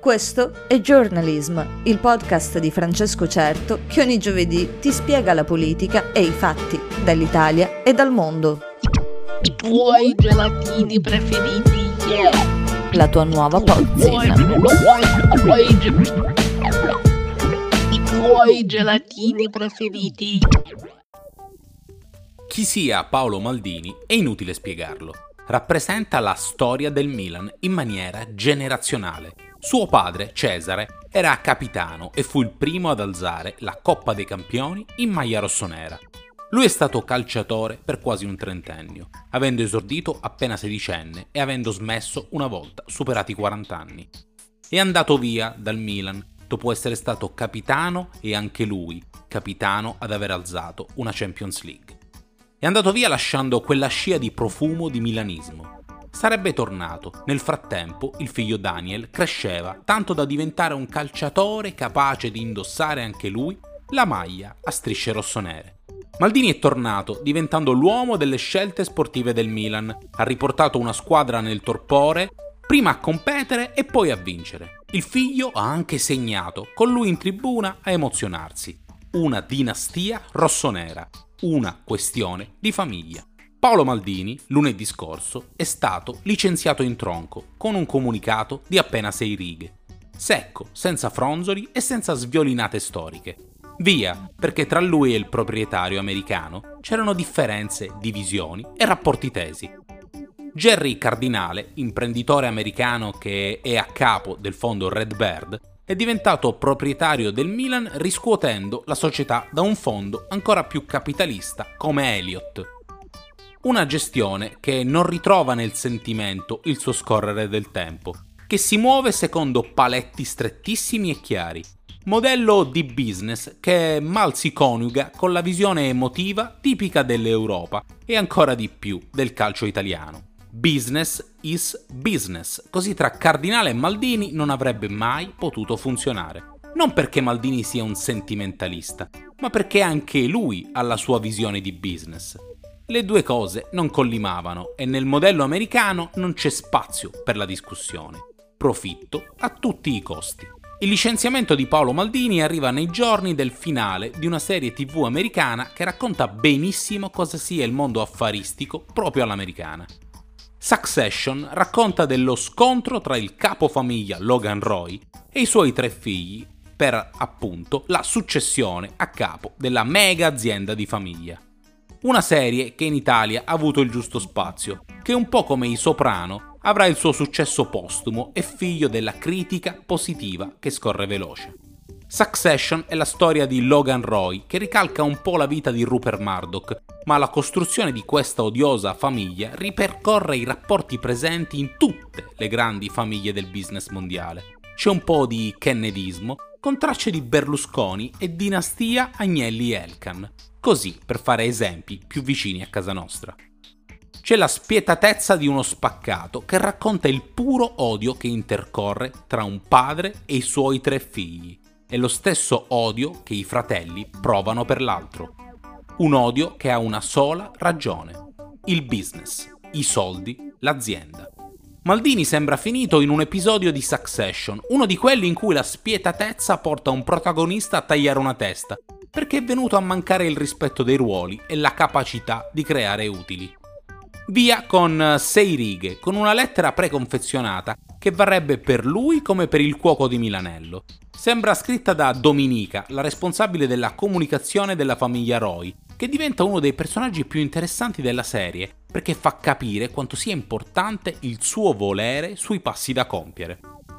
Questo è Journalism, il podcast di Francesco Certo che ogni giovedì ti spiega la politica e i fatti dall'Italia e dal mondo. I tuoi gelatini preferiti, yeah. La tua nuova pozzina. I tuoi gelatini preferiti. Chi sia Paolo Maldini è inutile spiegarlo. Rappresenta la storia del Milan in maniera generazionale. Suo padre, Cesare, era capitano e fu il primo ad alzare la Coppa dei Campioni in maglia rossonera. Lui è stato calciatore per quasi un trentennio, avendo esordito appena sedicenne e avendo smesso una volta superati i 40 anni. È andato via dal Milan dopo essere stato capitano e anche lui capitano ad aver alzato una Champions League. È andato via lasciando quella scia di profumo di milanismo. Sarebbe tornato. Nel frattempo, il figlio Daniel cresceva tanto da diventare un calciatore capace di indossare anche lui la maglia a strisce rossonere. Maldini è tornato, diventando l'uomo delle scelte sportive del Milan. Ha riportato una squadra nel torpore, prima a competere e poi a vincere. Il figlio ha anche segnato, con lui in tribuna a emozionarsi. Una dinastia rossonera una questione di famiglia. Paolo Maldini, lunedì scorso, è stato licenziato in tronco con un comunicato di appena sei righe. Secco, senza fronzoli e senza sviolinate storiche. Via, perché tra lui e il proprietario americano c'erano differenze, divisioni e rapporti tesi. Jerry Cardinale, imprenditore americano che è a capo del fondo Red Bird, è diventato proprietario del Milan riscuotendo la società da un fondo ancora più capitalista come Elliott. Una gestione che non ritrova nel sentimento il suo scorrere del tempo, che si muove secondo paletti strettissimi e chiari, modello di business che mal si coniuga con la visione emotiva tipica dell'Europa e ancora di più del calcio italiano. Business is business, così tra Cardinale e Maldini non avrebbe mai potuto funzionare. Non perché Maldini sia un sentimentalista, ma perché anche lui ha la sua visione di business. Le due cose non collimavano e nel modello americano non c'è spazio per la discussione. Profitto a tutti i costi. Il licenziamento di Paolo Maldini arriva nei giorni del finale di una serie tv americana che racconta benissimo cosa sia il mondo affaristico proprio all'americana. Succession racconta dello scontro tra il capofamiglia Logan Roy e i suoi tre figli per appunto la successione a capo della mega azienda di famiglia. Una serie che in Italia ha avuto il giusto spazio, che un po' come i Soprano avrà il suo successo postumo e figlio della critica positiva che scorre veloce. Succession è la storia di Logan Roy che ricalca un po' la vita di Rupert Murdoch, ma la costruzione di questa odiosa famiglia ripercorre i rapporti presenti in tutte le grandi famiglie del business mondiale. C'è un po' di kennedismo, con tracce di Berlusconi e dinastia Agnelli-Elkan, così per fare esempi più vicini a casa nostra. C'è la spietatezza di uno spaccato che racconta il puro odio che intercorre tra un padre e i suoi tre figli è lo stesso odio che i fratelli provano per l'altro. Un odio che ha una sola ragione, il business, i soldi, l'azienda. Maldini sembra finito in un episodio di Succession, uno di quelli in cui la spietatezza porta un protagonista a tagliare una testa, perché è venuto a mancare il rispetto dei ruoli e la capacità di creare utili. Via con sei righe, con una lettera preconfezionata che varrebbe per lui come per il cuoco di Milanello. Sembra scritta da Dominica, la responsabile della comunicazione della famiglia Roy, che diventa uno dei personaggi più interessanti della serie, perché fa capire quanto sia importante il suo volere sui passi da compiere.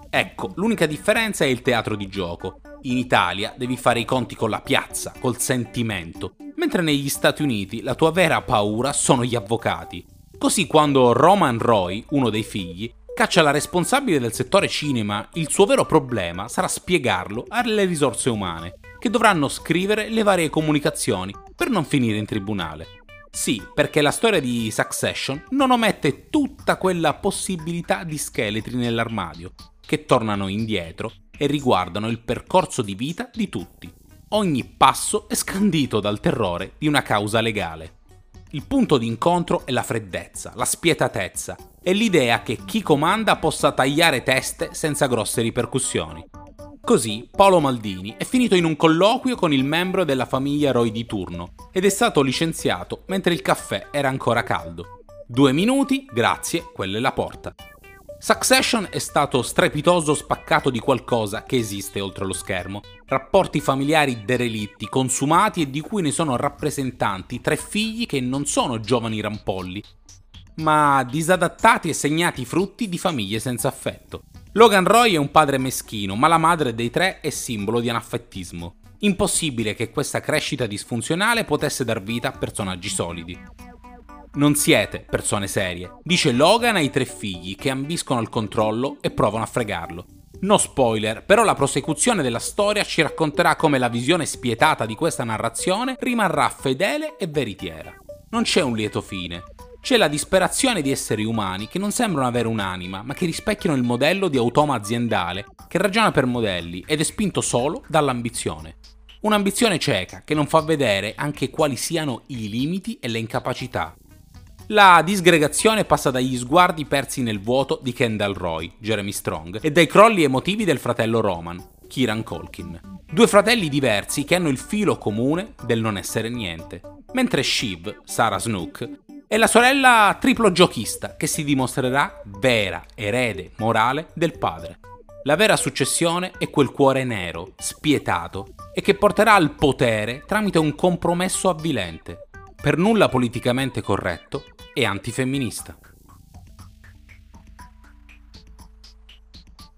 Ecco, l'unica differenza è il teatro di gioco. In Italia devi fare i conti con la piazza, col sentimento, mentre negli Stati Uniti la tua vera paura sono gli avvocati. Così quando Roman Roy, uno dei figli, caccia la responsabile del settore cinema, il suo vero problema sarà spiegarlo alle risorse umane, che dovranno scrivere le varie comunicazioni per non finire in tribunale. Sì, perché la storia di Succession non omette tutta quella possibilità di scheletri nell'armadio, che tornano indietro e riguardano il percorso di vita di tutti. Ogni passo è scandito dal terrore di una causa legale. Il punto di incontro è la freddezza, la spietatezza, e l'idea che chi comanda possa tagliare teste senza grosse ripercussioni. Così Paolo Maldini è finito in un colloquio con il membro della famiglia Roy di turno ed è stato licenziato mentre il caffè era ancora caldo. Due minuti, grazie, quella è la porta. Succession è stato strepitoso spaccato di qualcosa che esiste oltre lo schermo. Rapporti familiari derelitti, consumati e di cui ne sono rappresentanti tre figli che non sono giovani rampolli, ma disadattati e segnati frutti di famiglie senza affetto. Logan Roy è un padre meschino, ma la madre dei tre è simbolo di anaffettismo. Impossibile che questa crescita disfunzionale potesse dar vita a personaggi solidi. Non siete persone serie, dice Logan ai tre figli che ambiscono al controllo e provano a fregarlo. No spoiler, però la prosecuzione della storia ci racconterà come la visione spietata di questa narrazione rimarrà fedele e veritiera. Non c'è un lieto fine, c'è la disperazione di esseri umani che non sembrano avere un'anima, ma che rispecchiano il modello di automa aziendale che ragiona per modelli ed è spinto solo dall'ambizione. Un'ambizione cieca che non fa vedere anche quali siano i limiti e le incapacità. La disgregazione passa dagli sguardi persi nel vuoto di Kendall Roy, Jeremy Strong, e dai crolli emotivi del fratello Roman, Kieran Colkin. Due fratelli diversi che hanno il filo comune del non essere niente. Mentre Shiv, Sarah Snook, è la sorella triplo giochista che si dimostrerà vera erede morale del padre. La vera successione è quel cuore nero, spietato, e che porterà al potere tramite un compromesso avvilente, per nulla politicamente corretto e antifemminista.